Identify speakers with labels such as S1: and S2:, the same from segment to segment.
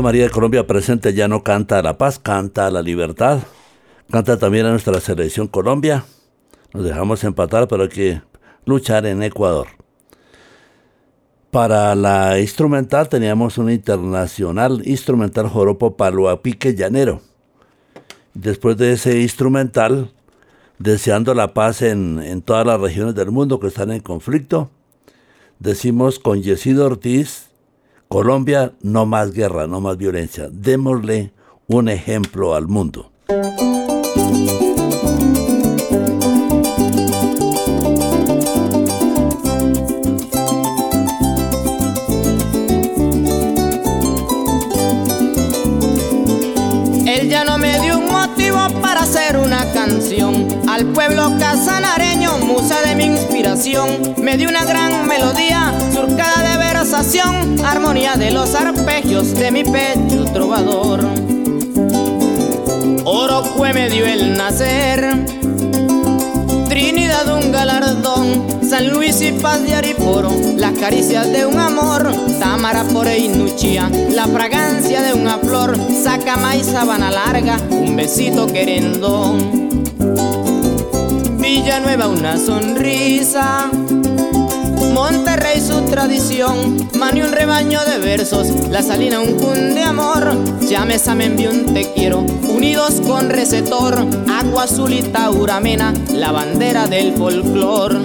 S1: María de Colombia presente ya no canta a la paz, canta a la libertad, canta también a nuestra selección Colombia. Nos dejamos empatar, pero hay que luchar en Ecuador. Para la instrumental teníamos un internacional instrumental joropo Pique Llanero. Después de ese instrumental, deseando la paz en, en todas las regiones del mundo que están en conflicto, decimos con Yesido Ortiz, Colombia, no más guerra, no más violencia. Démosle un ejemplo al mundo.
S2: Él ya no me dio un motivo para hacer una canción. Al pueblo casanareño, musa de mi inspiración, me dio una gran melodía armonía de los arpegios de mi pecho trovador. Oro fue me dio el nacer, Trinidad un galardón, San Luis y Paz de Ariporo, las caricias de un amor, Tamara por Einuchia, la fragancia de una flor, Sacama y sabana larga, un besito querendón. Villanueva una sonrisa Monterrey su tradición, Mani un rebaño de versos, La Salina un cun de amor, Llámesa me envió un te quiero, unidos con recetor, Agua azul y tauramena, la bandera del folclor.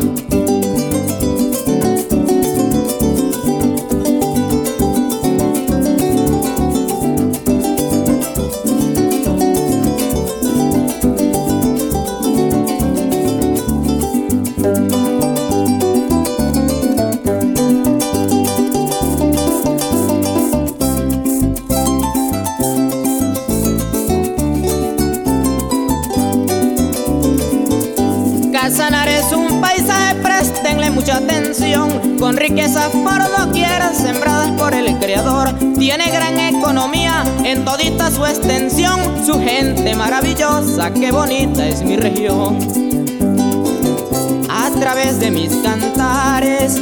S2: Su gente maravillosa, qué bonita es mi región. A través de mis cantares,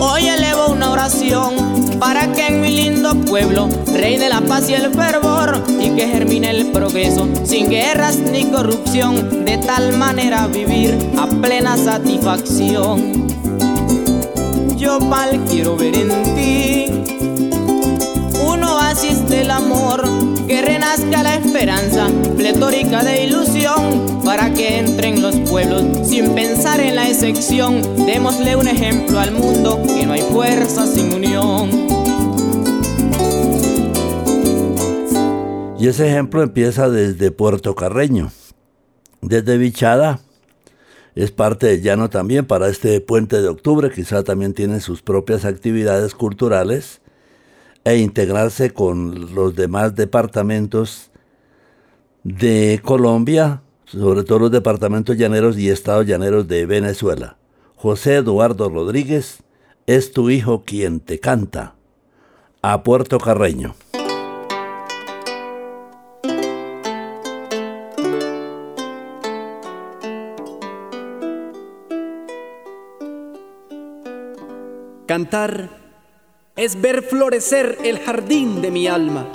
S2: hoy elevo una oración para que en mi lindo pueblo reine la paz y el fervor y que germine el progreso sin guerras ni corrupción, de tal manera vivir a plena satisfacción yo mal quiero ver en ti oasis del amor que renazca la esperanza pletórica de ilusión para que entren los pueblos sin pensar en la excepción. Démosle un ejemplo al mundo que no hay fuerza sin unión.
S1: Y ese ejemplo empieza desde Puerto Carreño. Desde Bichada es parte de Llano también para este puente de octubre, quizá también tiene sus propias actividades culturales e integrarse con los demás departamentos de Colombia, sobre todo los departamentos llaneros y estados llaneros de Venezuela. José Eduardo Rodríguez es tu hijo quien te canta. A Puerto Carreño.
S3: Cantar es ver florecer el jardín de mi alma.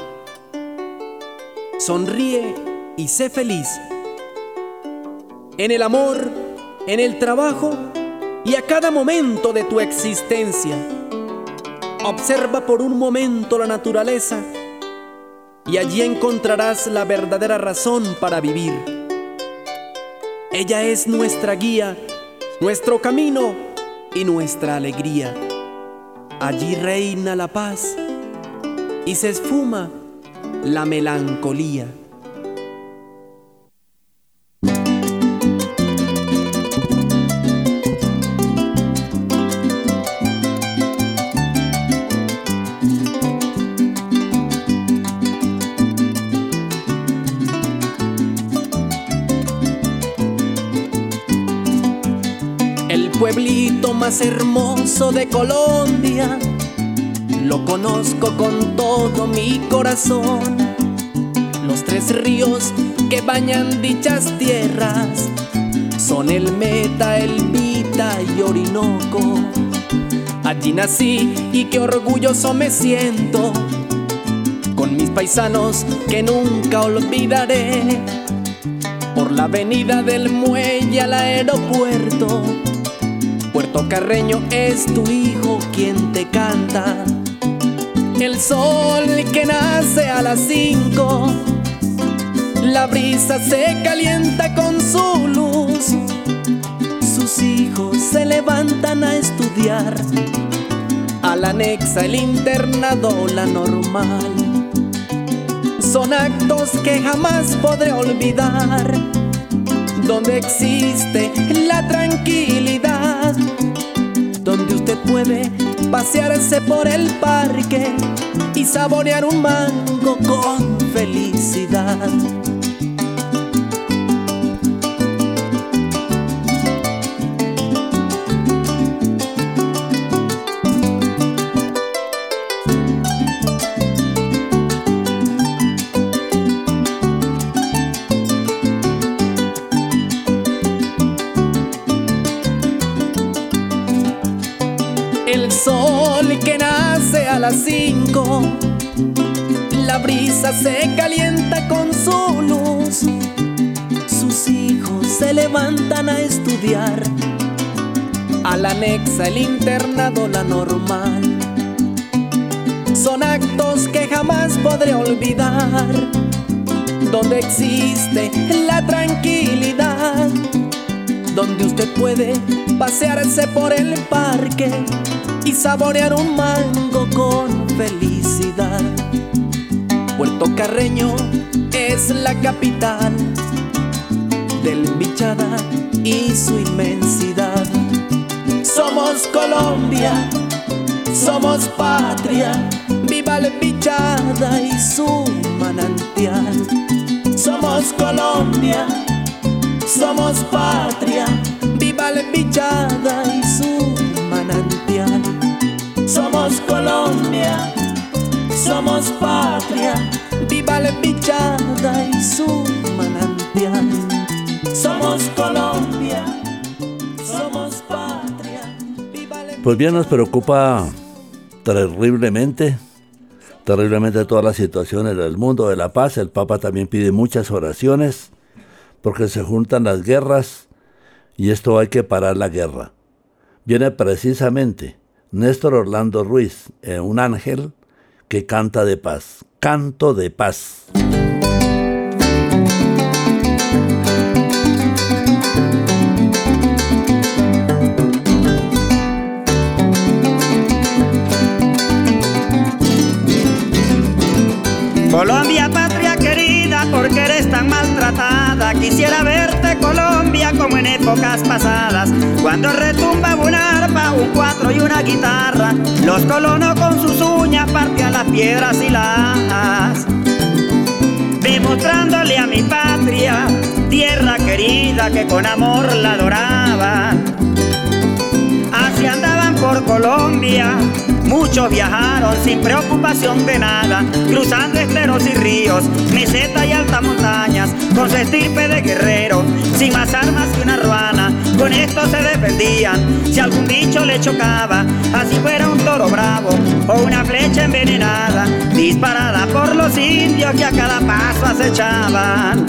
S3: Sonríe y sé feliz. En el amor, en el trabajo y a cada momento de tu existencia. Observa por un momento la naturaleza y allí encontrarás la verdadera razón para vivir. Ella es nuestra guía, nuestro camino y nuestra alegría. Allí reina la paz y se esfuma la melancolía. Más hermoso de Colombia. Lo conozco con todo mi corazón. Los tres ríos que bañan dichas tierras son el Meta, el Vita y Orinoco. Allí nací y qué orgulloso me siento paisanos que nunca olvidaré. Por la avenida del muelle al aeropuerto, Puerto Carreño es tu hijo quien te canta. El sol que nace a las cinco, la brisa se calienta con su luz. Sus hijos se levantan a estudiar, al anexa el internado, la normal son actos que jamás podré olvidar, donde existe la tranquilidad, donde usted puede pasearse por el parque y saborear un mango con felicidad. Las cinco. La brisa se calienta con su luz. Sus hijos se levantan a estudiar. Al anexa el internado, la normal. Son actos que jamás podré olvidar. Donde existe la tranquilidad. Donde usted puede pasearse por el parque y saborear un mango con felicidad. Puerto Carreño es la capital del Bichada y su inmensidad. Somos Colombia, somos patria, viva el Bichada y su manantial. Somos Colombia, somos patria, viva el Bichada y su Colombia, somos patria, viva la bichada y su manantial. Somos Colombia, somos patria, viva la
S1: Pues bien, nos preocupa terriblemente, terriblemente todas las situaciones del mundo de la paz. El Papa también pide muchas oraciones porque se juntan las guerras y esto hay que parar la guerra. Viene precisamente Néstor Orlando Ruiz, eh, un ángel que canta de paz, canto de paz.
S4: Colombia, patria querida, porque eres tan maltratada. Quisiera verte, Colombia, como en épocas pasadas, cuando retumba un arpa, un cuatro y una guitarra. Los colonos con sus uñas partían las piedras y las demostrándole a mi patria, tierra querida que con amor la adoraban. Así andaban por Colombia Muchos viajaron sin preocupación de nada, cruzando esteros y ríos, mesetas y altas montañas, con su estirpe de guerreros, sin más armas que una ruana. Con esto se defendían, si algún bicho le chocaba, así fuera un toro bravo o una flecha envenenada, disparada por los indios que a cada paso acechaban.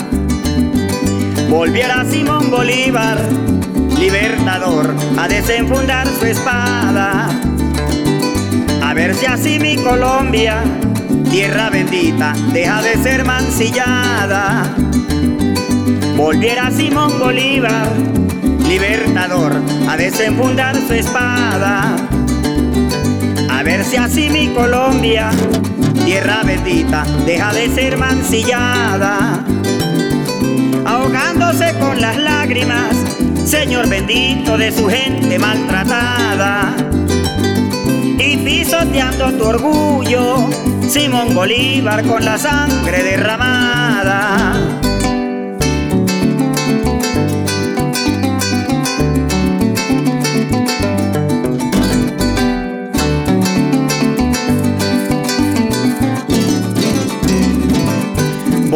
S4: Volviera Simón Bolívar, libertador, a desenfundar su espada ver si así mi Colombia, tierra bendita, deja de ser mancillada. Volviera Simón Bolívar, libertador, a desenfundar su espada. A ver si así mi Colombia, tierra bendita, deja de ser mancillada. Ahogándose con las lágrimas, Señor bendito de su gente maltratada y pisoteando tu orgullo, Simón Bolívar con la sangre derramada.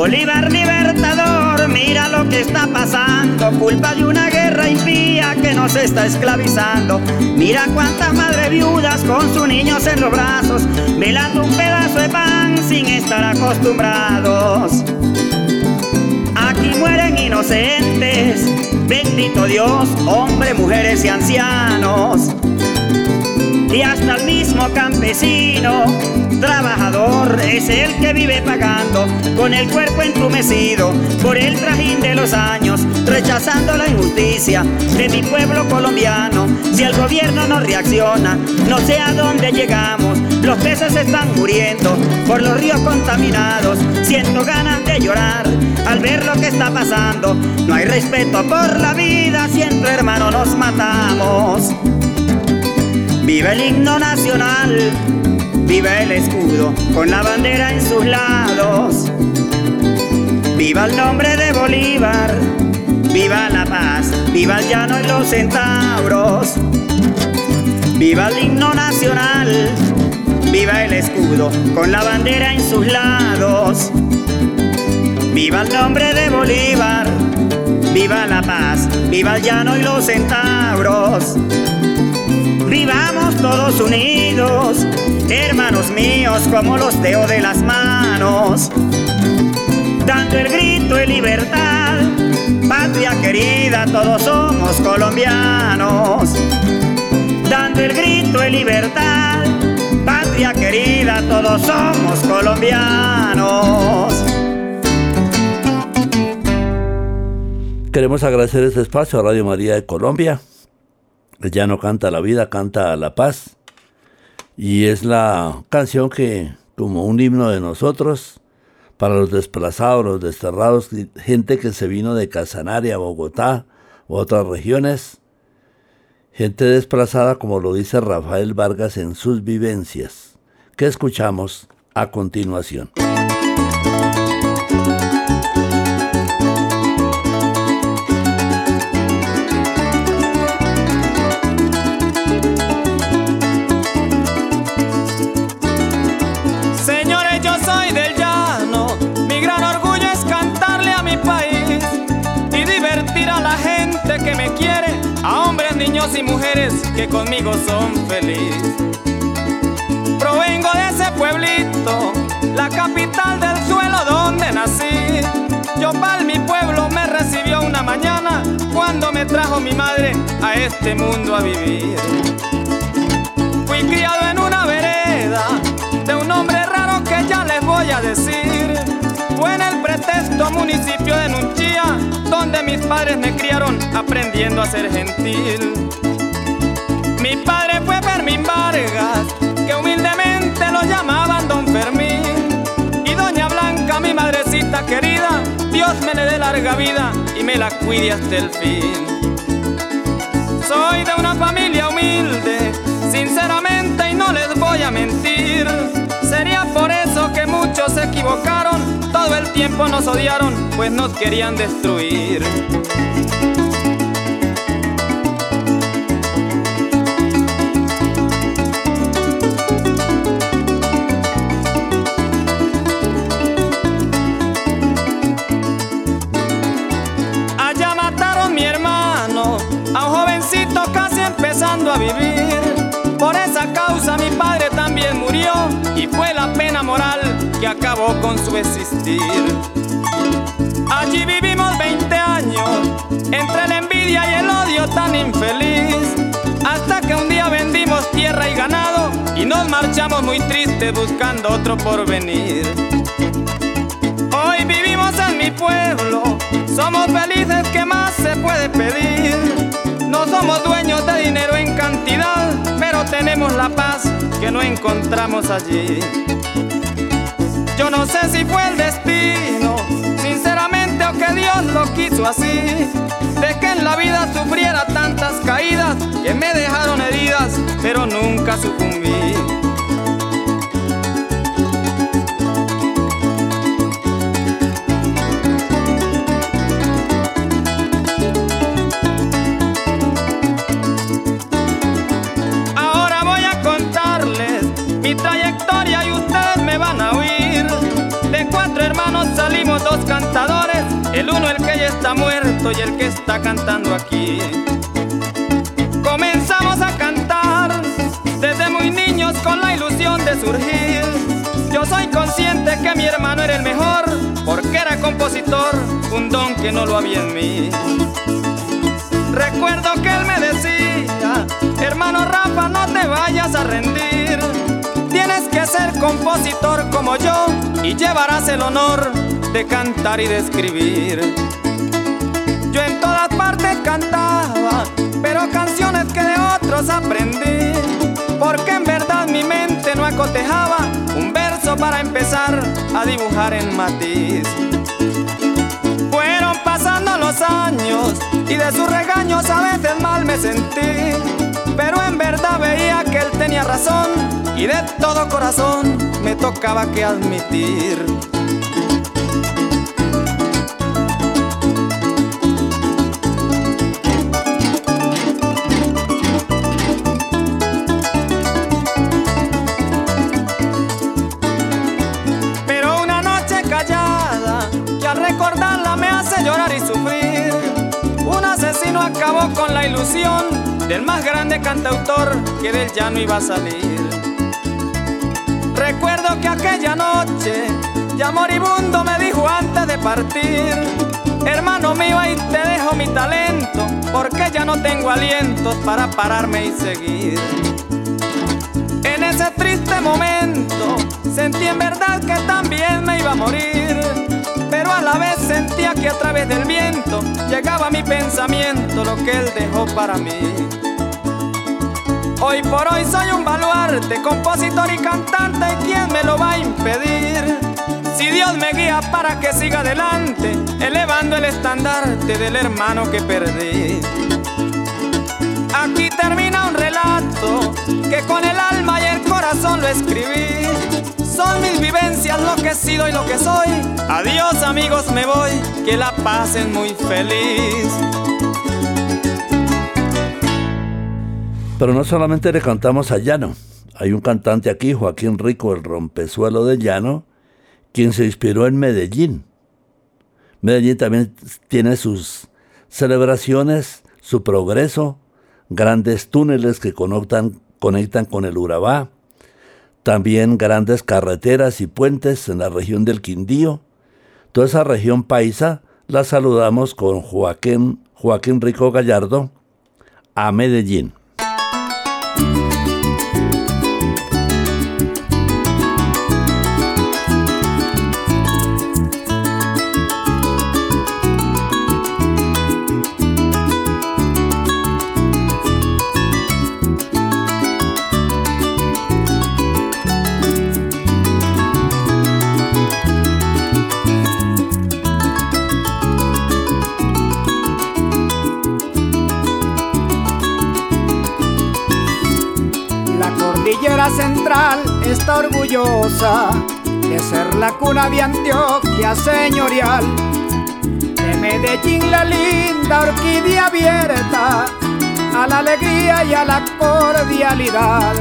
S4: Bolívar libertador mira lo que está pasando, culpa de una guerra impía que nos está esclavizando. Mira cuántas madres viudas con sus niños en los brazos, velando un pedazo de pan sin estar acostumbrados. Aquí mueren inocentes, bendito Dios, hombres, mujeres y ancianos y hasta el mismo campesino, trabajador, es el que vive pagando con el cuerpo entumecido por el trajín de los años, rechazando la injusticia de mi pueblo colombiano. Si el gobierno no reacciona, no sé a dónde llegamos. Los peces están muriendo por los ríos contaminados. Siento ganas de llorar al ver lo que está pasando. No hay respeto por la vida si entre hermanos nos matamos. Viva el himno nacional, viva el escudo con la bandera en sus lados. Viva el nombre de Bolívar, viva la paz, viva el llano y los centauros. Viva el himno nacional, viva el escudo con la bandera en sus lados. Viva el nombre de Bolívar, viva la paz, viva el llano y los centauros. Vivamos todos unidos, hermanos míos, como los dedos de las manos, dando el grito de libertad. Patria querida, todos somos colombianos, dando el grito de libertad. Patria querida, todos somos colombianos.
S1: Queremos agradecer este espacio a Radio María de Colombia ya no canta la vida, canta la paz. Y es la canción que, como un himno de nosotros, para los desplazados, los desterrados, gente que se vino de Casanaria, Bogotá u otras regiones, gente desplazada, como lo dice Rafael Vargas en sus vivencias, que escuchamos a continuación.
S5: Mujeres que conmigo son felices. Provengo de ese pueblito, la capital del suelo donde nací. Yo pal mi pueblo me recibió una mañana cuando me trajo mi madre a este mundo a vivir. Fui criado en una vereda de un hombre raro que ya les voy a decir. Fue en el pretexto municipio de Nunchía, donde mis padres me criaron aprendiendo a ser gentil. Mi padre fue Fermín Vargas, que humildemente lo llamaban Don Fermín. Y Doña Blanca, mi madrecita querida, Dios me le dé larga vida y me la cuide hasta el fin. Soy de una familia humilde, sinceramente y no les voy a mentir. Sería por eso que muchos se equivocaron todo el tiempo nos odiaron, pues nos querían destruir. Que acabó con su existir. Allí vivimos 20 años, entre la envidia y el odio tan infeliz, hasta que un día vendimos tierra y ganado y nos marchamos muy tristes buscando otro porvenir. Hoy vivimos en mi pueblo, somos felices, ¿qué más se puede pedir? No somos dueños de dinero en cantidad, pero tenemos la paz que no encontramos allí. Yo no sé si fue el destino, sinceramente, o que Dios lo quiso así. De que en la vida sufriera tantas caídas que me dejaron heridas, pero nunca sucumbí. Soy el que está cantando aquí. Comenzamos a cantar desde muy niños con la ilusión de surgir. Yo soy consciente que mi hermano era el mejor, porque era compositor, un don que no lo había en mí. Recuerdo que él me decía, hermano Rafa, no te vayas a rendir. Tienes que ser compositor como yo y llevarás el honor de cantar y de escribir. Canciones que de otros aprendí. Porque en verdad mi mente no acotejaba un verso para empezar a dibujar en matiz. Fueron pasando los años y de sus regaños a veces mal me sentí. Pero en verdad veía que él tenía razón y de todo corazón me tocaba que admitir. La ilusión del más grande cantautor que del llano iba a salir. Recuerdo que aquella noche ya moribundo me dijo antes de partir, hermano mío ahí te dejo mi talento, porque ya no tengo aliento para pararme y seguir. En ese triste momento sentí en verdad que también me iba a morir, a la vez sentía que a través del viento llegaba mi pensamiento lo que él dejó para mí. Hoy por hoy soy un baluarte, compositor y cantante, ¿y quién me lo va a impedir? Si Dios me guía para que siga adelante, elevando el estandarte del hermano que perdí. Aquí termina un relato que con el alma y el corazón lo escribí. Son mis vivencias lo que he sido y lo que soy. Adiós amigos, me voy, que la pasen muy feliz.
S1: Pero no solamente le cantamos a Llano. Hay un cantante aquí, Joaquín Rico, el rompezuelo de Llano, quien se inspiró en Medellín. Medellín también tiene sus celebraciones, su progreso, grandes túneles que conectan, conectan con el Urabá, también grandes carreteras y puentes en la región del Quindío. Toda esa región paisa la saludamos con Joaquín, Joaquín Rico Gallardo a Medellín.
S6: Central está orgullosa de ser la cuna de Antioquia señorial. De Medellín la linda orquídea abierta a la alegría y a la cordialidad.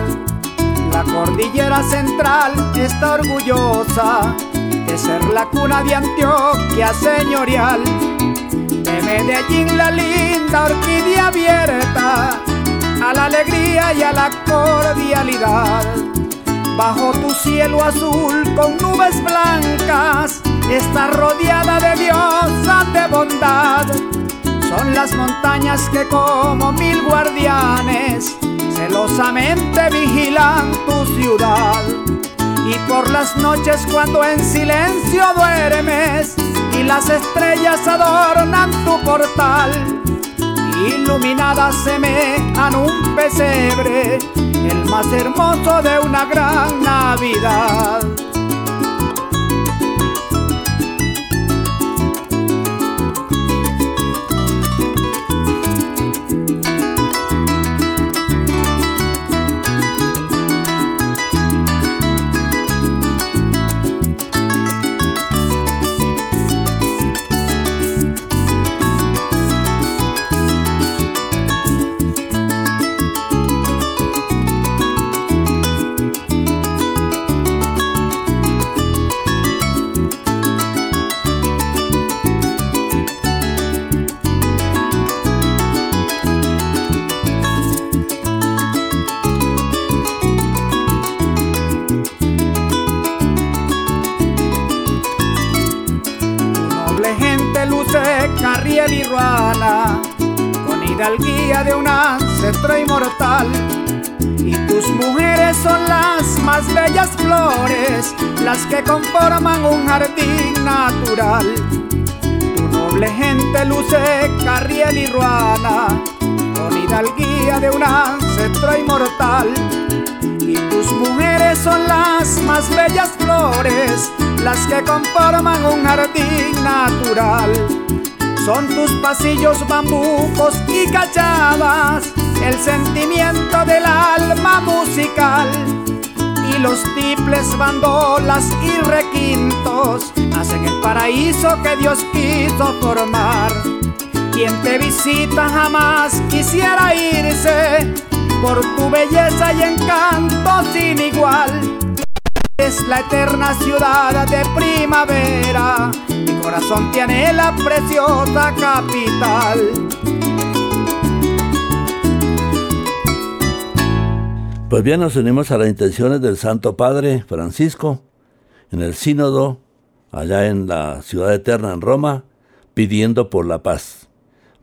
S6: La cordillera central está orgullosa de ser la cuna de Antioquia señorial. De Medellín la linda orquídea abierta a la alegría y a la cordialidad. Bajo tu cielo azul con nubes blancas, está rodeada de diosas de bondad. Son las montañas que como mil guardianes celosamente vigilan tu ciudad. Y por las noches cuando en silencio duermes y las estrellas adornan tu portal, iluminadas semejan un pesebre, el más hermoso de una gran Navidad. Hidalguía de un ancestro inmortal. Y tus mujeres son las más bellas flores, las que conforman un jardín natural. Tu noble gente luce Carriel y Ruana, con hidalguía de un ancestro inmortal. Y tus mujeres son las más bellas flores, las que conforman un jardín natural. Son tus pasillos bambucos y cachadas, el sentimiento del alma musical. Y los tiples, bandolas y requintos hacen el paraíso que Dios quiso formar. Quien te visita jamás quisiera irse por tu belleza y encanto sin igual es la eterna ciudad de primavera. Corazón tiene la preciosa capital.
S1: Pues bien, nos unimos a las intenciones del Santo Padre Francisco en el sínodo allá en la ciudad eterna en Roma, pidiendo por la paz,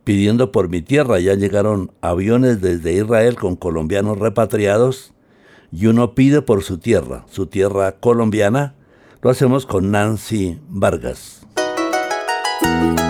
S1: pidiendo por mi tierra. Ya llegaron aviones desde Israel con colombianos repatriados y uno pide por su tierra, su tierra colombiana, lo hacemos con Nancy Vargas.
S7: Le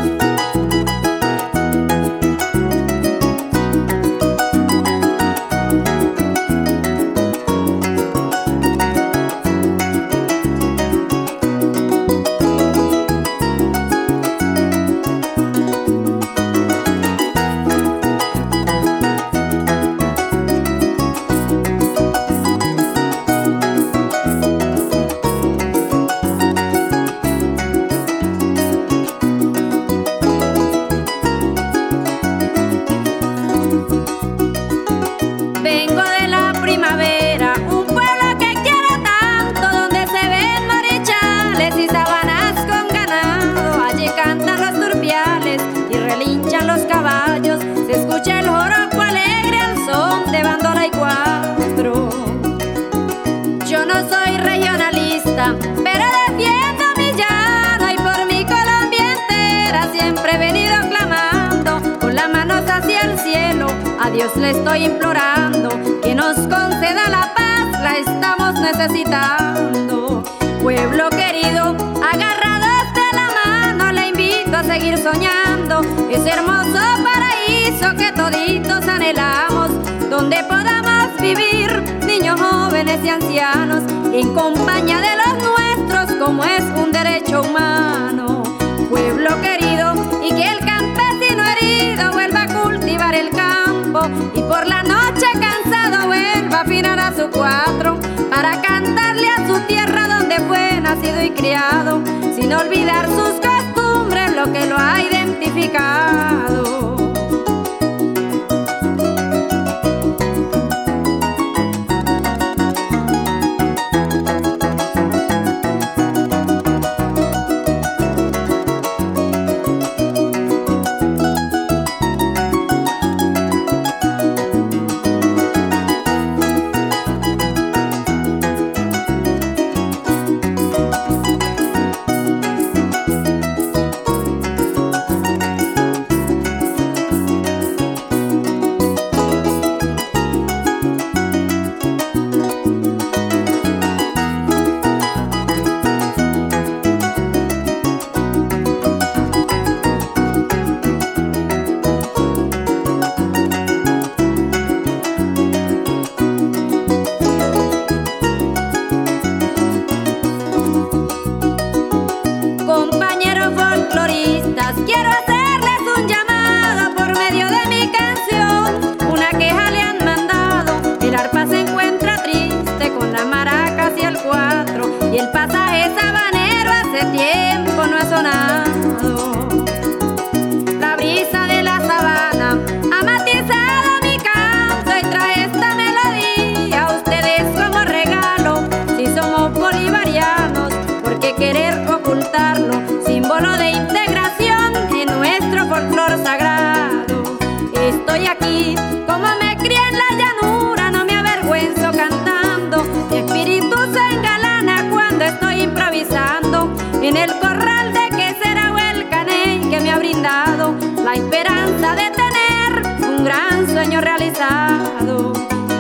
S7: sin olvidar sus costumbres, lo que lo ha identificado.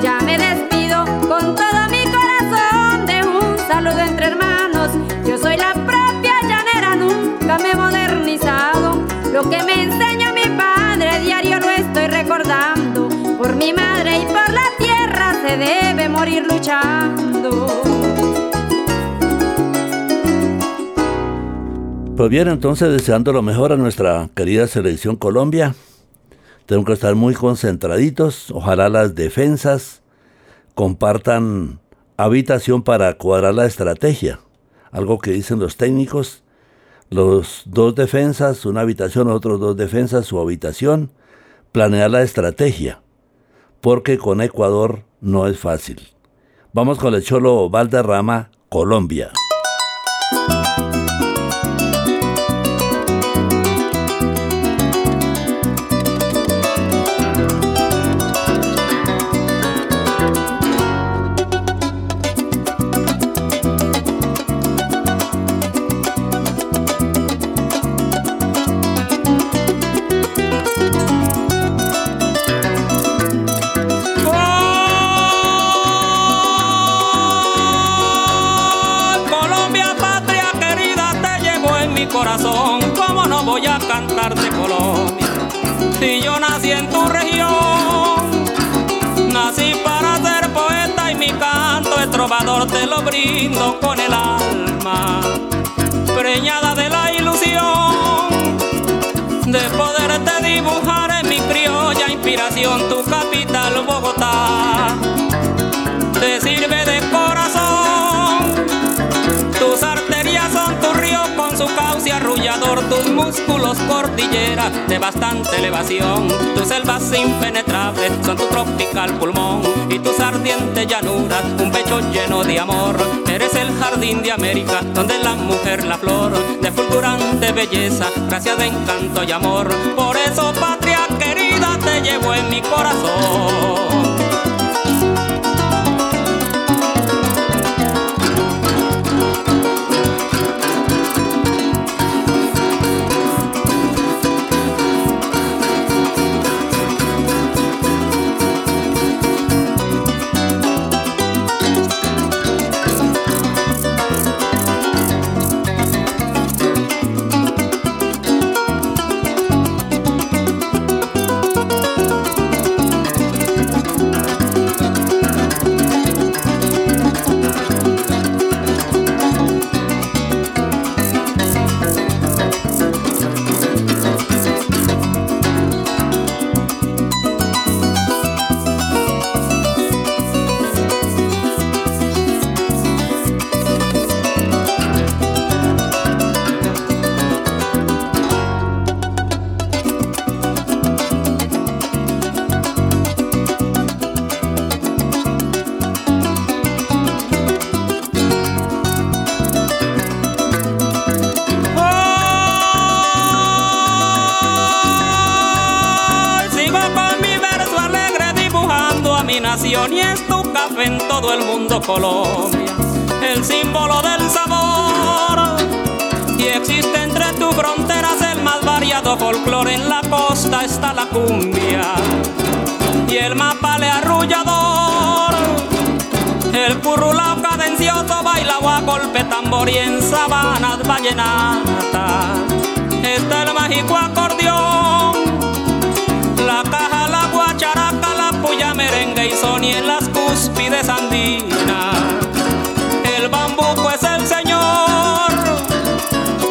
S7: Ya me despido con todo mi corazón de un saludo entre hermanos. Yo soy la propia llanera, nunca me he modernizado. Lo que me enseñó mi padre diario lo estoy recordando. Por mi madre y por la tierra se debe morir luchando.
S1: Pues bien, entonces deseando lo mejor a nuestra querida selección Colombia, tenemos que estar muy concentraditos. Ojalá las defensas compartan habitación para cuadrar la estrategia. Algo que dicen los técnicos. Los dos defensas, una habitación, otros dos defensas, su habitación. Planear la estrategia. Porque con Ecuador no es fácil. Vamos con el Cholo Valderrama, Colombia.
S8: Te lo brindo con el alma, preñada de la ilusión de poderte dibujar en mi criolla inspiración, tu capital Bogotá. Su cauce arrullador, tus músculos cordillera de bastante elevación, tus selvas impenetrables son tu tropical pulmón y tus ardientes llanuras, un pecho lleno de amor. Eres el jardín de América, donde la mujer la flor de fulgurante belleza, gracia de encanto y amor. Por eso, patria querida, te llevo en mi corazón. Colombia, el símbolo del sabor. Y existe entre tus fronteras el más variado folclore, en la costa está la cumbia y el mapale arrullador. El currulao cadencioso baila a golpe tambor y en sabanas vallenatas está el mágico acordeón, guacharaca, la puya merengue y son y en las cúspides andinas. El bambuco es el señor,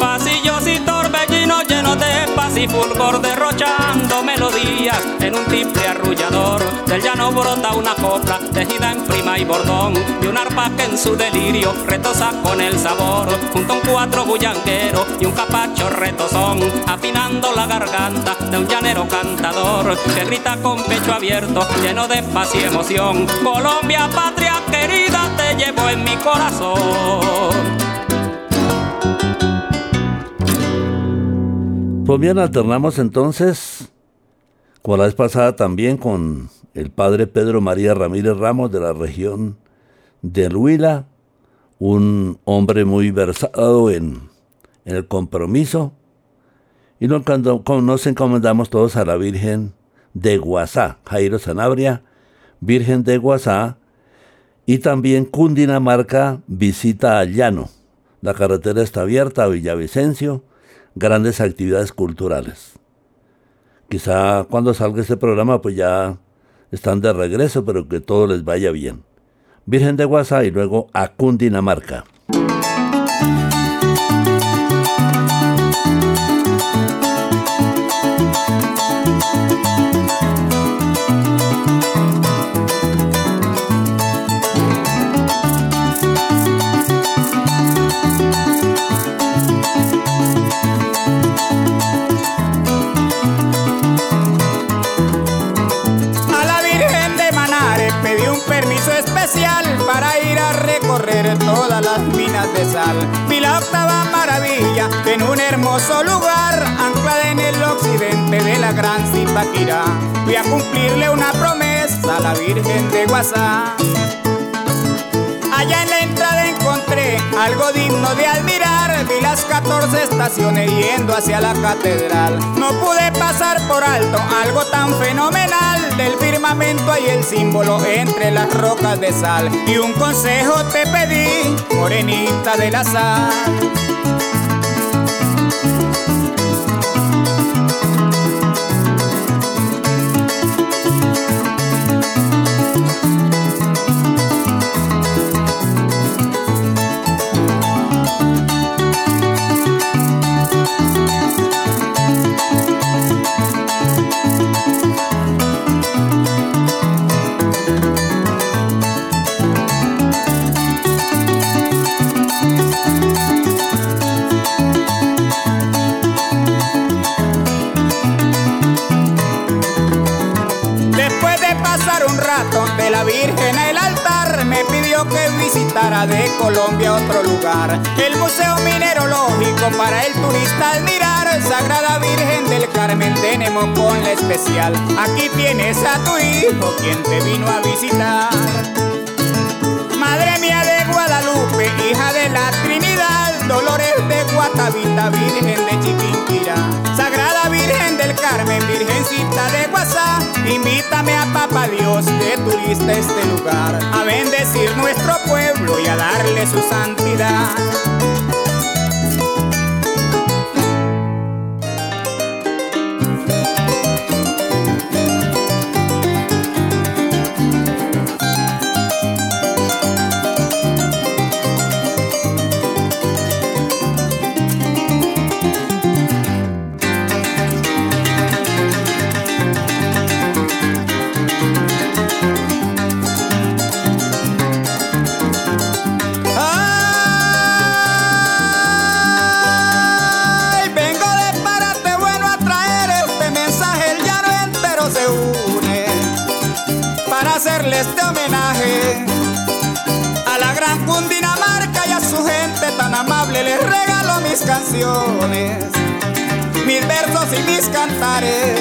S8: pasillos y torbellinos llenos de paz y fulgor derrochando melodías en un triple arrullador. Del llano brota una copla tejida en prima y bordón y un arpa que en su delirio retosa con el sabor. Junto a un cuatro bullanguero y un capacho retozón, afinando la garganta de un llanero cantador que grita con pecho abierto, lleno de paz y emoción. Colombia, patria querida, te llevo en mi corazón.
S1: Pues bien, alternamos entonces, como la vez pasada también, con el padre Pedro María Ramírez Ramos de la región de Huila, un hombre muy versado en, el compromiso, y nos, nos encomendamos todos a la Virgen de Guasá, Jairo Sanabria, Virgen de Guasá, y también Cundinamarca visita al llano. La carretera está abierta a Villavicencio, grandes actividades culturales. Quizá cuando salga este programa pues ya están de regreso, pero que todo les vaya bien. Virgen de Guasá y luego a Cundinamarca.
S9: Todas las minas de sal. Vi la octava maravilla en un hermoso lugar, anclada en el occidente de la gran Zipaquirá. Fui a cumplirle una promesa a la Virgen de Guasá. Allá en la entrada encontré algo digno de admirar. Vi las 14 estaciones yendo hacia la catedral. No pude pasar por alto algo tan fenomenal. Del firmamento hay el símbolo entre las rocas de sal. Y un consejo te pedí, morenita de la sal. De Colombia otro lugar. El Museo Minerológico para el turista admirar. Sagrada Virgen del Carmen tenemos con la especial. Aquí tienes a tu hijo quien te vino a visitar. Madre mía de Guadalupe, hija de la Trinidad, Dolores de Guatavita, Virgen de Chiquinquirá. Sagrada Virgen del Carmen, Virgencita de Guasá, invítame a Papa Dios que turista este lugar, a bendecir nuestro pueblo y a darle su santidad. Mis versos y mis cantares.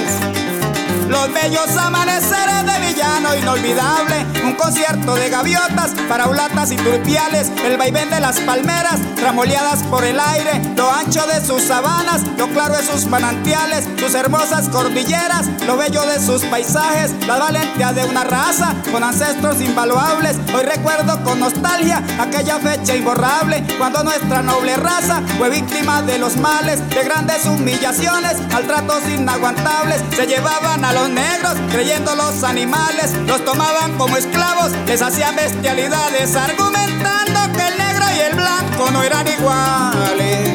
S9: Los bellos amaneceres de villano inolvidable, un concierto de gaviotas, paraulatas y turpiales, el vaivén de las palmeras, tramoleadas por el aire, lo ancho de sus sabanas, lo claro de sus manantiales, sus hermosas cordilleras, lo bello de sus paisajes, la valentía de una raza con ancestros invaluables. Hoy recuerdo con nostalgia aquella fecha imborrable, cuando nuestra noble raza fue víctima de los males, de grandes humillaciones, al tratos inaguantables, se llevaban a los negros, creyendo los animales, los tomaban como esclavos, les hacían bestialidades, negro no eran iguales.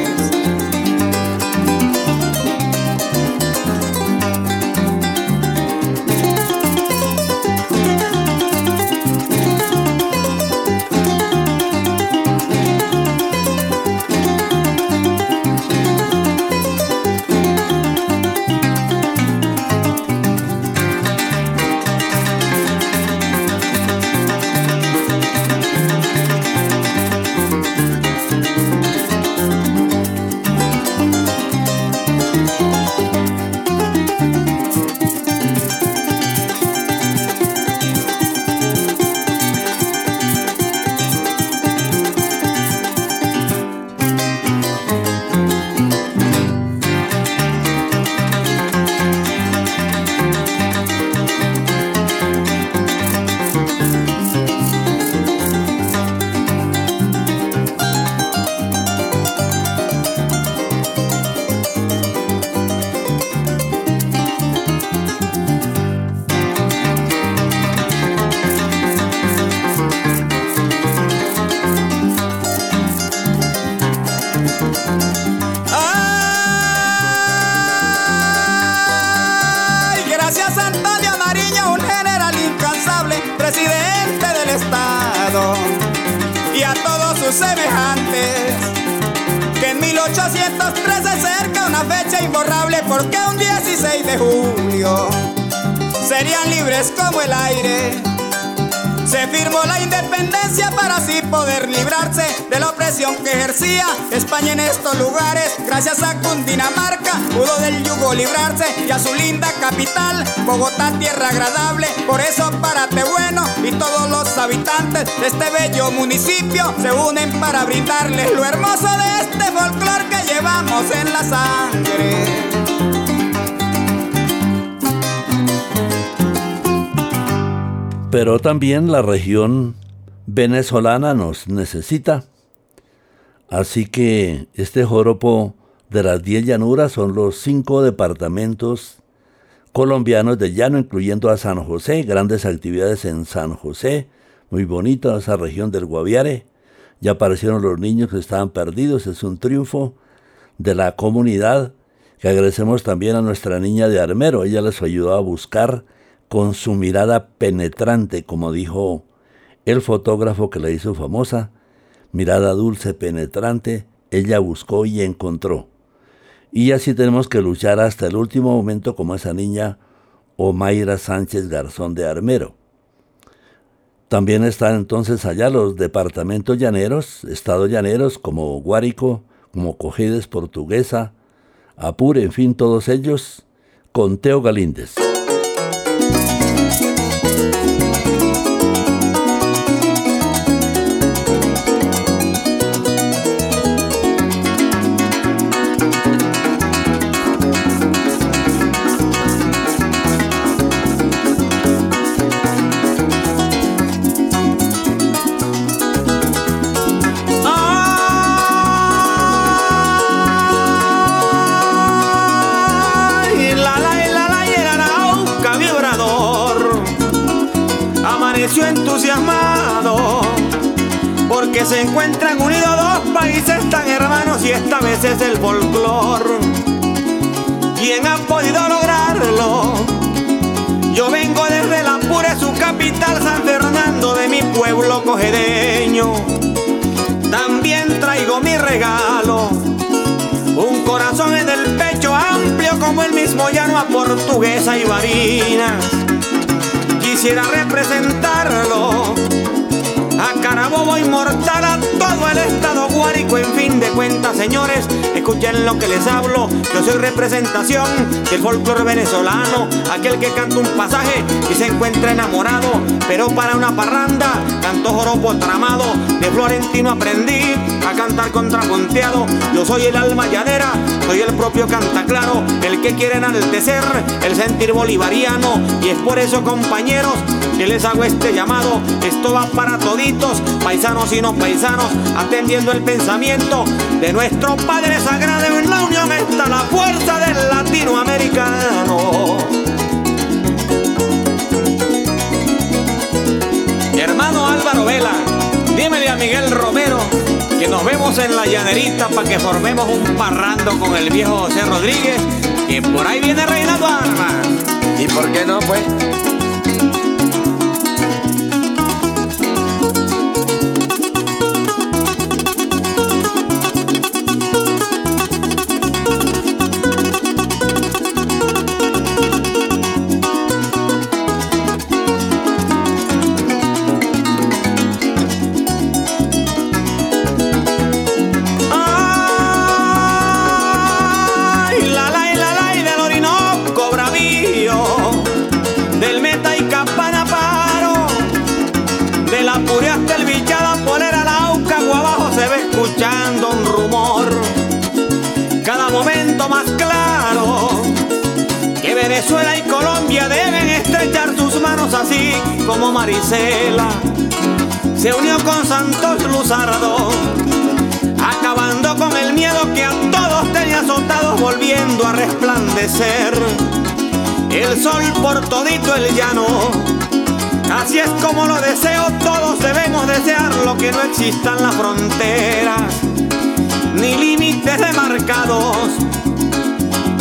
S5: Como el aire se firmó la independencia para así poder librarse de la opresión que ejercía España en estos lugares. Gracias a Cundinamarca pudo del yugo librarse y a su linda capital, Bogotá, tierra agradable. Por eso párate bueno y todos los habitantes de este bello municipio se unen para brindarles lo hermoso de este folclor que llevamos en la sangre.
S1: Pero también la región venezolana nos necesita. Así que este joropo de las 10 llanuras son los cinco departamentos colombianos de llano, incluyendo a San José, grandes actividades en San José, muy bonita esa región del Guaviare. Ya aparecieron los niños que estaban perdidos, es un triunfo de la comunidad que agradecemos también a nuestra niña de Armero, ella les ayudó a buscar con su mirada penetrante, como dijo el fotógrafo que la hizo famosa, mirada dulce, penetrante, ella buscó y encontró. Y así tenemos que luchar hasta el último momento como esa niña Omaira Sánchez Garzón de Armero. También están entonces allá los departamentos llaneros, estados llaneros como Guárico, como Cojedes Portuguesa, Apure, en fin, todos ellos, con Teo Galíndez.
S10: Hermanos y esta vez es el folclor. ¿Quién ha podido lograrlo? Yo vengo desde la pura su capital, San Fernando, de mi pueblo cogedeño. También traigo mi regalo, un corazón en el pecho amplio como el mismo llano a portuguesa y varinas. Quisiera representarlo Carabobo inmortal, a todo el estado guárico. En fin de cuentas, señores, escuchen lo que les hablo. Yo soy representación del folclore venezolano, aquel que canta un pasaje y se encuentra enamorado. Pero para una parranda, canto joropo tramado. De Florentino aprendí a cantar contrapunteado. Yo soy el alma llanera, soy el propio canta claro, el que quiere enaltecer el sentir bolivariano. Y es por eso, compañeros, que les hago este llamado. Esto va para toditos, paisanos y no paisanos, atendiendo el pensamiento de nuestro Padre Sagrado. En la unión está la fuerza del latinoamericano. Hermano Álvaro Vela, dímele a Miguel Romero que nos vemos en la llanerita para que formemos un parrando con el viejo José Rodríguez, que por ahí viene reinando armas.
S11: ¿Y por qué no, pues?
S10: Marisela se unió con Santos Luzardo, acabando con el miedo que a todos tenía azotados, volviendo a resplandecer el sol por todito el llano. Así es como lo deseo, todos debemos desear lo que no existan las fronteras, ni límites demarcados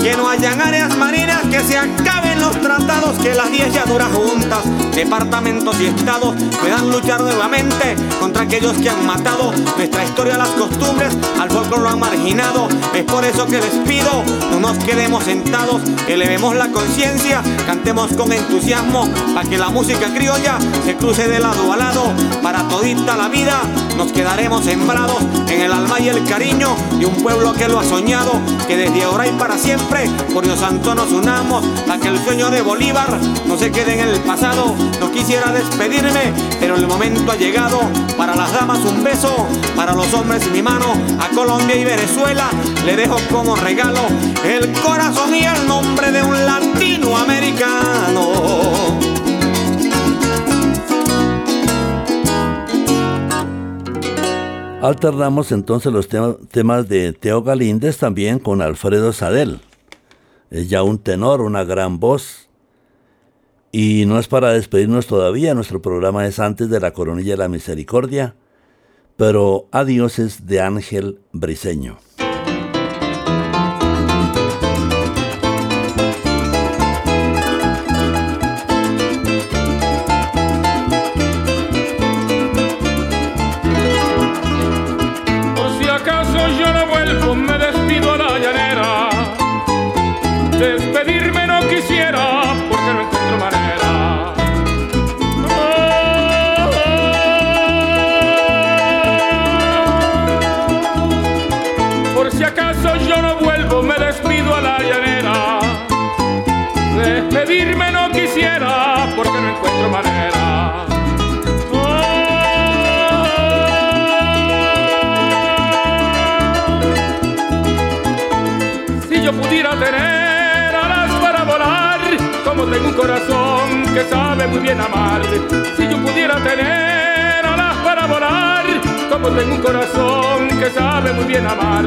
S10: que no hayan áreas marinas que se acaben en los tratados que las diez duras juntas, departamentos y estados puedan luchar nuevamente contra aquellos que han matado nuestra historia, las costumbres, al folclore lo han marginado. Es por eso que les pido, no nos quedemos sentados, elevemos la conciencia, cantemos con entusiasmo, para que la música criolla se cruce de lado a lado, para todita la vida nos quedaremos sembrados en el alma y el cariño de un pueblo que lo ha soñado, que desde ahora y para siempre, por Dios santo nos unamos, para que el sueño de Bolívar no se quede en el pasado. No quisiera despedirme, pero el momento ha llegado. Para las damas un beso, para los hombres mi mano. A Colombia y Venezuela le dejo como regalo el corazón y el nombre de un latinoamericano.
S1: Alternamos entonces los temas de Teo Galíndez también con Alfredo Sadel. Es ya un tenor, una gran voz. Y no es para despedirnos todavía, nuestro programa es antes de la coronilla de la misericordia, pero adiós es de Ángel Briseño.
S11: Tengo un corazón que sabe muy bien amar. Si yo pudiera tener alas para volar, como tengo un corazón que sabe muy bien amar.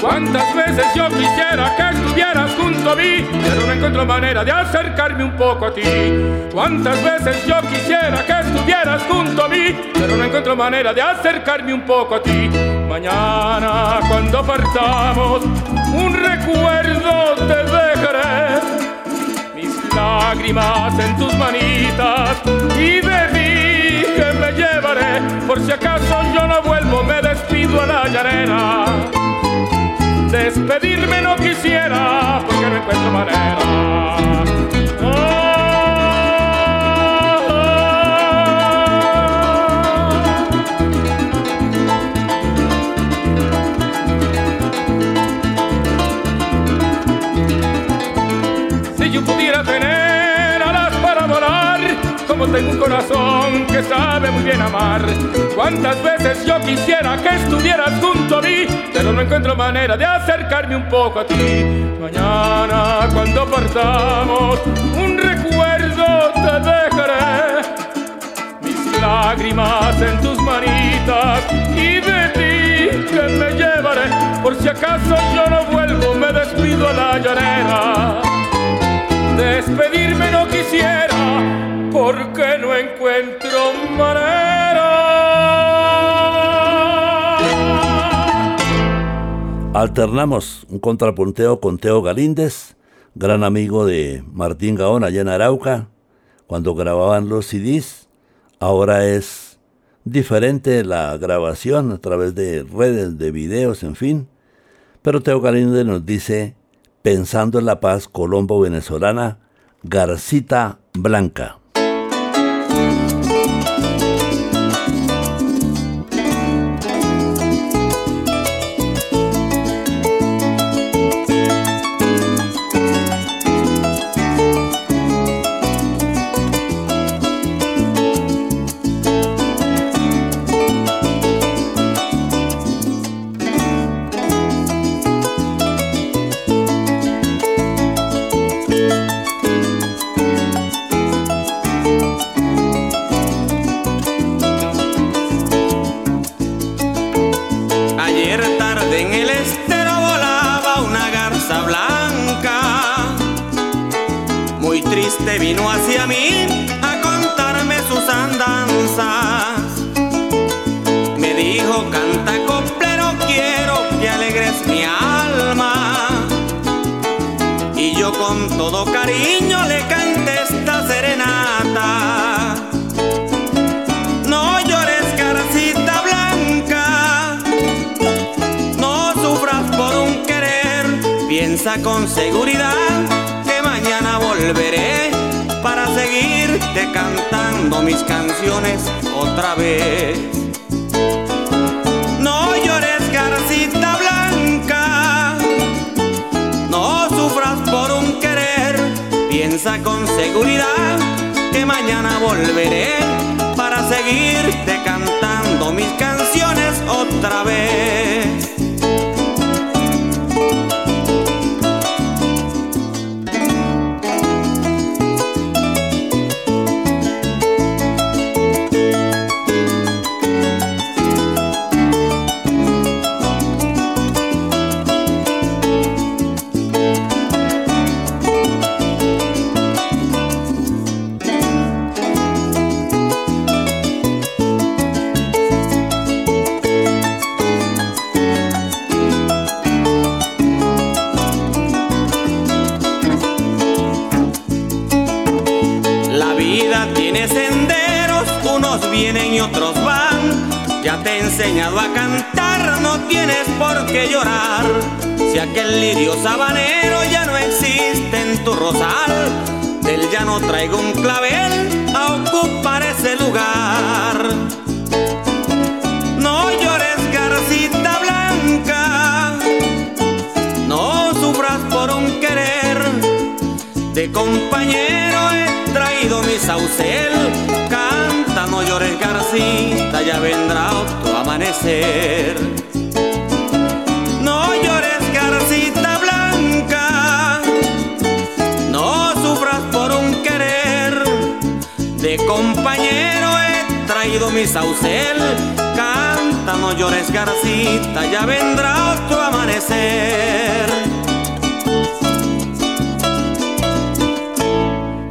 S11: Cuántas veces yo quisiera que estuvieras junto a mí, pero no encuentro manera de acercarme un poco a ti. Cuántas veces yo quisiera que estuvieras junto a mí, pero no encuentro manera de acercarme un poco a ti. Mañana cuando partamos, un recuerdo te lágrimas en tus manitas y de mí que me llevaré. Por si acaso yo no vuelvo, me despido a la llanera. Despedirme no quisiera porque no encuentro manera. Tengo un corazón que sabe muy bien amar. Cuántas veces yo quisiera que estuvieras junto a mí, pero no encuentro manera de acercarme un poco a ti. Mañana cuando partamos, un recuerdo te dejaré. Mis lágrimas en tus manitas y de ti que me llevaré. Por si acaso yo no vuelvo, me despido a la llanera. Despedirme no quisiera
S1: Alternamos un contrapunteo con Teo Galíndez, gran amigo de Martín Gaón allá en Arauca, cuando grababan los CDs. Ahora es diferente la grabación a través de redes, de videos, en fin. Pero Teo Galíndez nos dice, pensando en la paz colombo-venezolana, Garcita Blanca.
S10: Piensa con seguridad que mañana volveré para seguirte cantando mis canciones otra vez. No llores, carcita blanca, no sufras por un querer, piensa con seguridad que mañana volveré para seguirte cantando mis canciones otra vez. Aquel lirio sabanero ya no existe en tu rosal, del llano traigo un clavel a ocupar ese lugar. No llores, garcita blanca, no sufras por un querer de compañero he traído mi saucel. Canta, no llores, Garcita, ya vendrá otro amanecer. Compañero he traído mi saucel. Canta, no llores, Garcita, ya vendrá otro amanecer.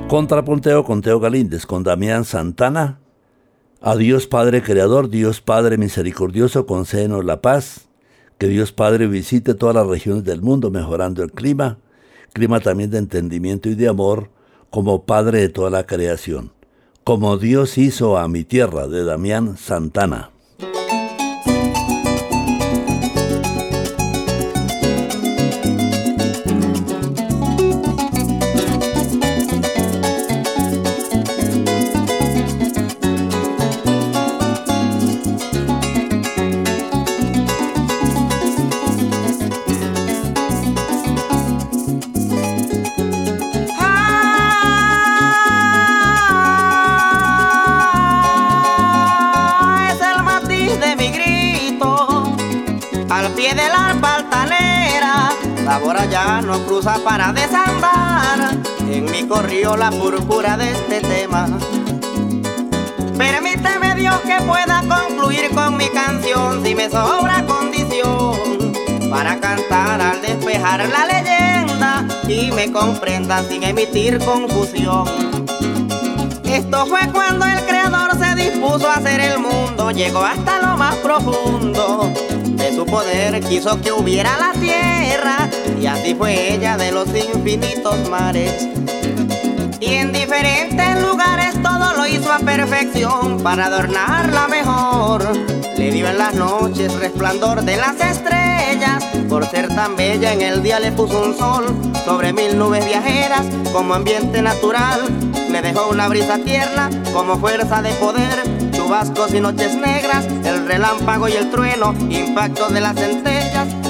S1: Contrapunteo con Teo Galíndez, con Damián Santana. A Dios Padre Creador, Dios Padre Misericordioso, concédenos la paz. Que Dios Padre visite todas las regiones del mundo mejorando el clima, clima también de entendimiento y de amor, como Padre de toda la creación. Como Dios hizo a mi tierra, de Damián Santana.
S4: No cruza para desandar. En mi corrió la púrpura de este tema. Permíteme Dios que pueda concluir con mi canción si me sobra condición para cantar al despejar la leyenda y me comprendan sin emitir confusión. Esto fue cuando el creador se dispuso a hacer el mundo, llegó hasta lo más profundo de su poder, quiso que hubiera la tierra y así fue ella de los infinitos mares. Y en diferentes lugares todo lo hizo a perfección para adornarla mejor. Le dio en las noches resplandor de las estrellas, por ser tan bella en el día le puso un sol sobre mil nubes viajeras como ambiente natural. Le dejó una brisa tierna como fuerza de poder, chubascos y noches negras, el relámpago y el trueno, impacto de las centellas.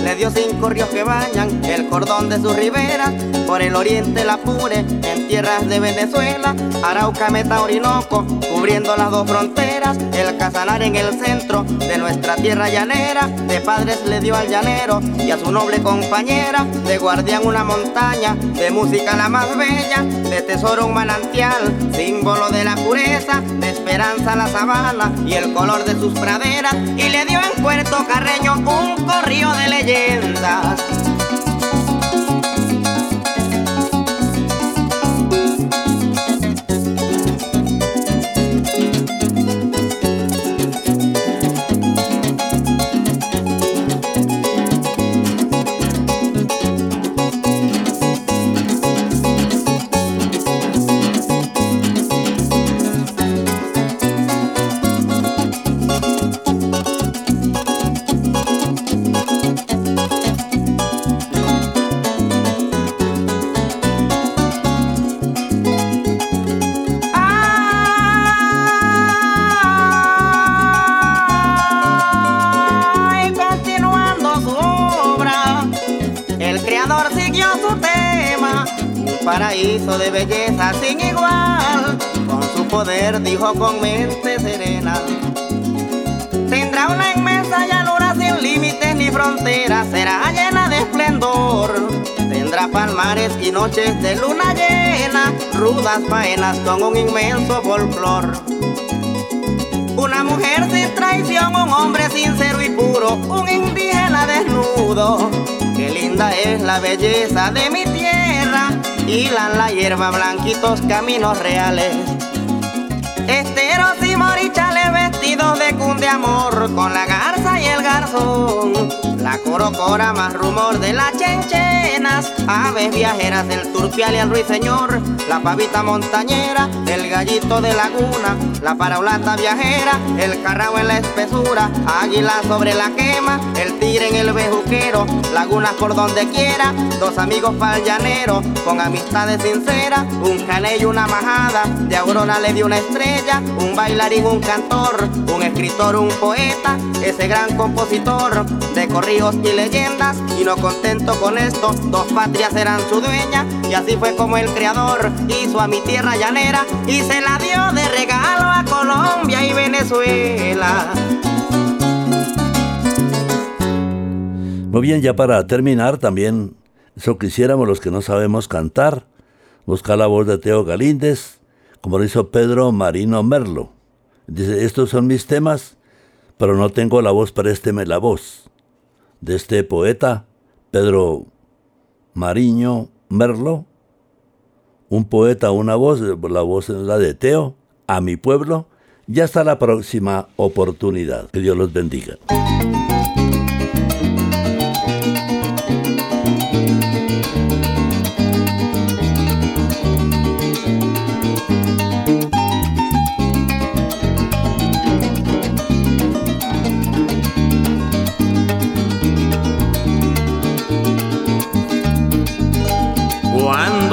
S4: Le dio cinco ríos que bañan el cordón de sus riberas, por el oriente la Pure, en tierras de Venezuela, Arauca, Meta, Orinoco, cubriendo las dos fronteras, el Casanar en el centro de nuestra tierra llanera, de padres le dio al llanero y a su noble compañera, de guardián una montaña, de música la más bella, de tesoro un manantial, símbolo de la pureza, de esperanza la sabana y el color de sus praderas, y le dio en Puerto Carreño un corrío de leyendas. Paraíso noches de luna llena, rudas faenas con un inmenso folclor. Una mujer sin traición, un hombre sincero y puro, un indígena desnudo. Qué linda es la belleza de mi tierra, hilan la hierba blanquitos caminos reales. Esteros y morichales vestidos de cunde amor con la garza y el garzón. La corocora más rumor de las chenchenas, aves viajeras del turpial y el ruiseñor, la pavita montañera, el gallito de laguna, la paraulata viajera, el carrao en la espesura, águila sobre la quema, el tigre en el bejuquero, lagunas por donde quiera, dos amigos pa'l llanero, con amistades sinceras, un caney y una majada, de aurora le dio una estrella, un bailarín, un cantor, un escritor, un poeta, ese gran compositor de corridos y leyendas, y no contento con esto, dos patrias eran su dueña, y así fue como el creador hizo a mi tierra llanera y se la dio de regalo a Colombia y Venezuela.
S1: Muy bien, ya para terminar, también eso quisiéramos los que no sabemos cantar, buscar la voz de Teo Galíndez, como lo hizo Pedro Marino Merlo. Dice, estos son mis temas, pero no tengo la voz, présteme la voz. De este poeta, Pedro Mariño Merlo, un poeta, una voz, la voz es la de Teo, a mi pueblo, y hasta la próxima oportunidad. Que Dios los bendiga.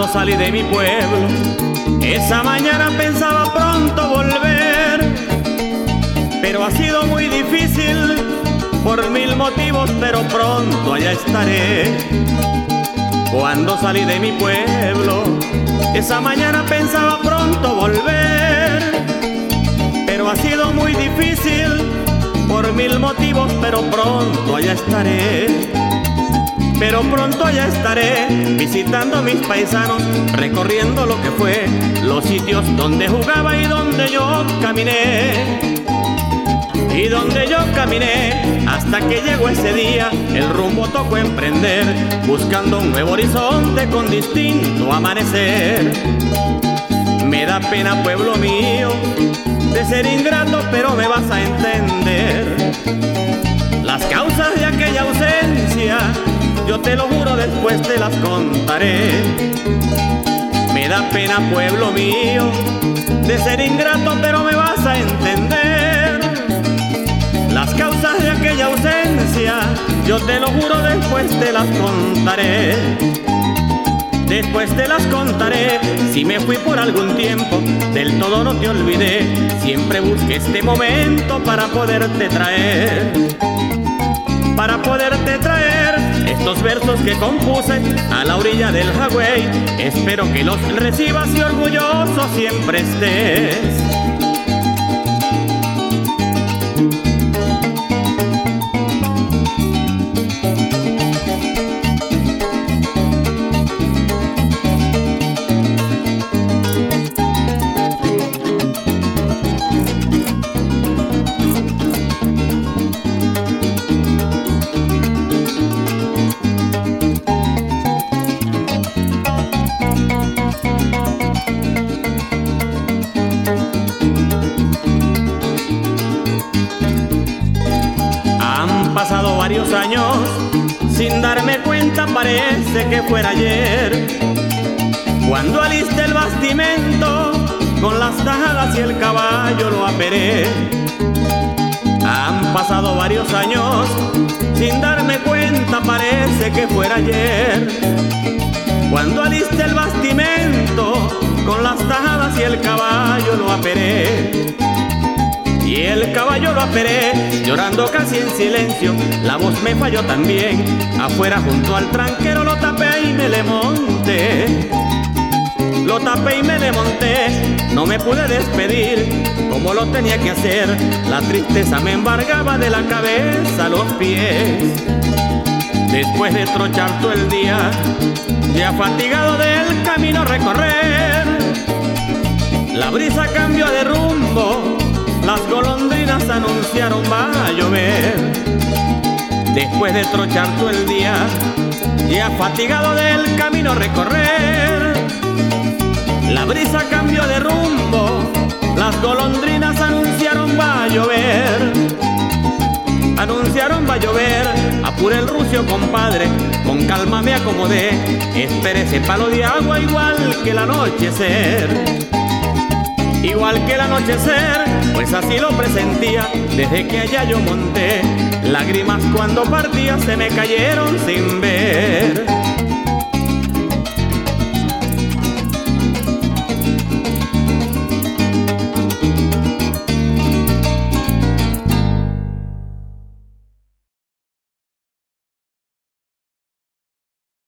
S10: Cuando salí de mi pueblo, esa mañana pensaba pronto volver, pero ha sido muy difícil por mil motivos, pero pronto allá estaré. Cuando salí de mi pueblo, esa mañana pensaba pronto volver, pero ha sido muy difícil por mil motivos, pero pronto allá estaré. Pero pronto allá estaré visitando mis paisanos, recorriendo lo que fue, los sitios donde jugaba y donde yo caminé. Y donde yo caminé hasta que llegó ese día, el rumbo tocó emprender, buscando un nuevo horizonte con distinto amanecer. Me da pena, pueblo mío, de ser ingrato, pero me vas a entender. Las causas de aquella ausencia, yo te lo juro, después te las contaré. Me da pena, pueblo mío, de ser ingrato, pero me vas a entender. Las causas de aquella ausencia, yo te lo juro, después te las contaré. Después te las contaré, si me fui por algún tiempo, del todo no te olvidé, siempre busqué este momento para poderte traer. Para poderte traer estos versos que compuse a la orilla del Hawái, espero que los recibas y orgulloso siempre estés. Años sin darme cuenta, parece que fuera ayer. Cuando aliste el bastimento con las tajadas y el caballo lo aperé. Han pasado varios años sin darme cuenta, parece que fuera ayer. Cuando aliste el bastimento con las tajadas y el caballo lo aperé. Y el caballo lo aperé, llorando casi en silencio. La voz me falló también. Afuera junto al tranquero lo tapé y me le monté. no me pude despedir como lo tenía que hacer. La tristeza me embargaba de la cabeza a los pies. Después de trochar todo el día, ya fatigado del camino recorrer, la brisa cambió de rumbo, las golondrinas anunciaron va a llover. Después de trochar todo el día, ya fatigado del camino recorrer, la brisa cambió de rumbo, las golondrinas anunciaron va a llover. Anunciaron va a llover, apure el rucio compadre, con calma me acomodé, espere ese palo de agua igual que el anochecer. Igual que el anochecer, pues así lo presentía desde que allá yo monté. Lágrimas cuando partía se me cayeron sin ver.